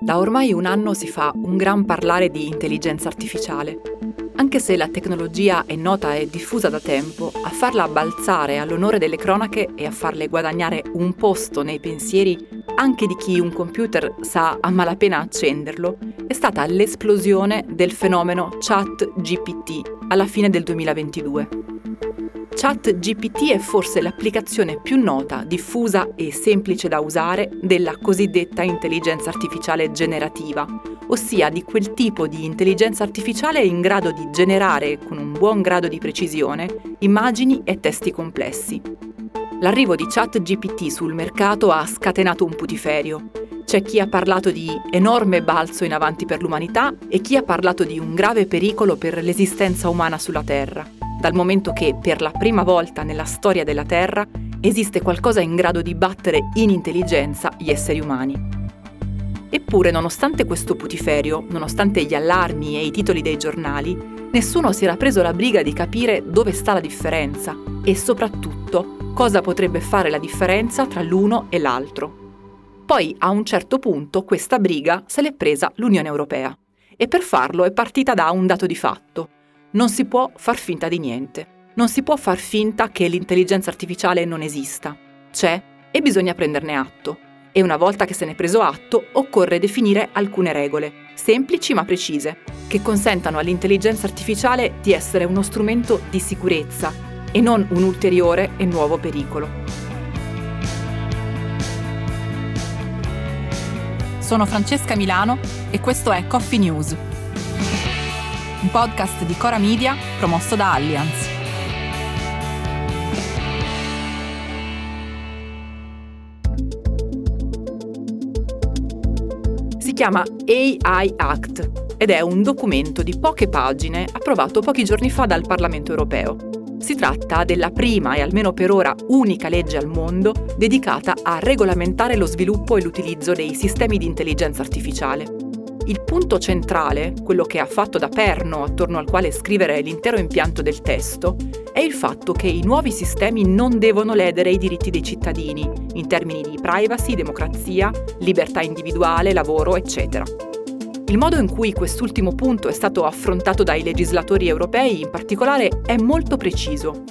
Da ormai un anno si fa un gran parlare di intelligenza artificiale. Anche se la tecnologia è nota e diffusa da tempo, a farla balzare all'onore delle cronache e a farle guadagnare un posto nei pensieri anche di chi un computer sa a malapena accenderlo, è stata l'esplosione del fenomeno ChatGPT alla fine del 2022. ChatGPT è forse l'applicazione più nota, diffusa e semplice da usare della cosiddetta intelligenza artificiale generativa, ossia di quel tipo di intelligenza artificiale in grado di generare, con un buon grado di precisione, immagini e testi complessi. L'arrivo di ChatGPT sul mercato ha scatenato un putiferio. C'è chi ha parlato di enorme balzo in avanti per l'umanità e chi ha parlato di un grave pericolo per l'esistenza umana sulla Terra dal momento che per la prima volta nella storia della Terra esiste qualcosa in grado di battere in intelligenza gli esseri umani. Eppure, nonostante questo putiferio, nonostante gli allarmi e i titoli dei giornali, nessuno si era preso la briga di capire dove sta la differenza e soprattutto cosa potrebbe fare la differenza tra l'uno e l'altro. Poi, a un certo punto, questa briga se l'è presa l'Unione Europea e per farlo è partita da un dato di fatto, non si può far finta di niente. Non si può far finta che l'intelligenza artificiale non esista. C'è e bisogna prenderne atto. E una volta che se ne è preso atto, occorre definire alcune regole, semplici ma precise, che consentano all'intelligenza artificiale di essere uno strumento di sicurezza e non un ulteriore e nuovo pericolo. Sono Francesca Milano e questo è Coffee News un podcast di Cora Media promosso da Allianz. Si chiama AI Act ed è un documento di poche pagine approvato pochi giorni fa dal Parlamento europeo. Si tratta della prima e almeno per ora unica legge al mondo dedicata a regolamentare lo sviluppo e l'utilizzo dei sistemi di intelligenza artificiale. Il punto centrale, quello che ha fatto da perno attorno al quale scrivere l'intero impianto del testo, è il fatto che i nuovi sistemi non devono ledere i diritti dei cittadini, in termini di privacy, democrazia, libertà individuale, lavoro, eccetera. Il modo in cui quest'ultimo punto è stato affrontato dai legislatori europei in particolare è molto preciso.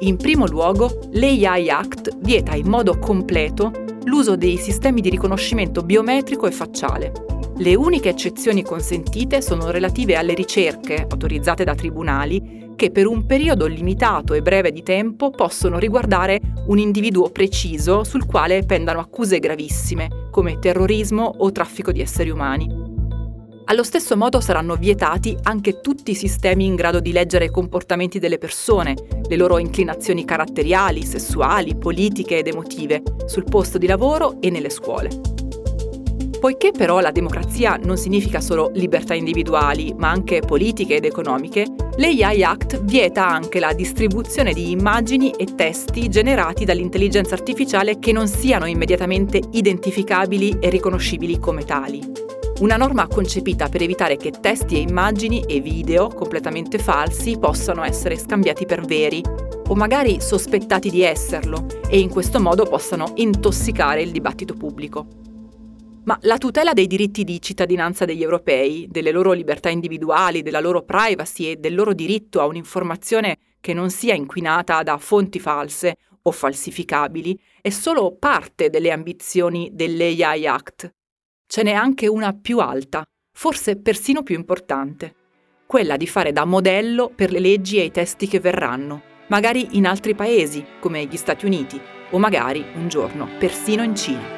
In primo luogo, l'AI Act vieta in modo completo l'uso dei sistemi di riconoscimento biometrico e facciale, le uniche eccezioni consentite sono relative alle ricerche autorizzate da tribunali che per un periodo limitato e breve di tempo possono riguardare un individuo preciso sul quale pendano accuse gravissime, come terrorismo o traffico di esseri umani. Allo stesso modo saranno vietati anche tutti i sistemi in grado di leggere i comportamenti delle persone, le loro inclinazioni caratteriali, sessuali, politiche ed emotive, sul posto di lavoro e nelle scuole. Poiché però la democrazia non significa solo libertà individuali, ma anche politiche ed economiche, l'AI Act vieta anche la distribuzione di immagini e testi generati dall'intelligenza artificiale che non siano immediatamente identificabili e riconoscibili come tali. Una norma concepita per evitare che testi e immagini e video completamente falsi possano essere scambiati per veri o magari sospettati di esserlo e in questo modo possano intossicare il dibattito pubblico. Ma la tutela dei diritti di cittadinanza degli europei, delle loro libertà individuali, della loro privacy e del loro diritto a un'informazione che non sia inquinata da fonti false o falsificabili, è solo parte delle ambizioni dell'AI Act. Ce n'è anche una più alta, forse persino più importante, quella di fare da modello per le leggi e i testi che verranno, magari in altri paesi, come gli Stati Uniti, o magari un giorno persino in Cina.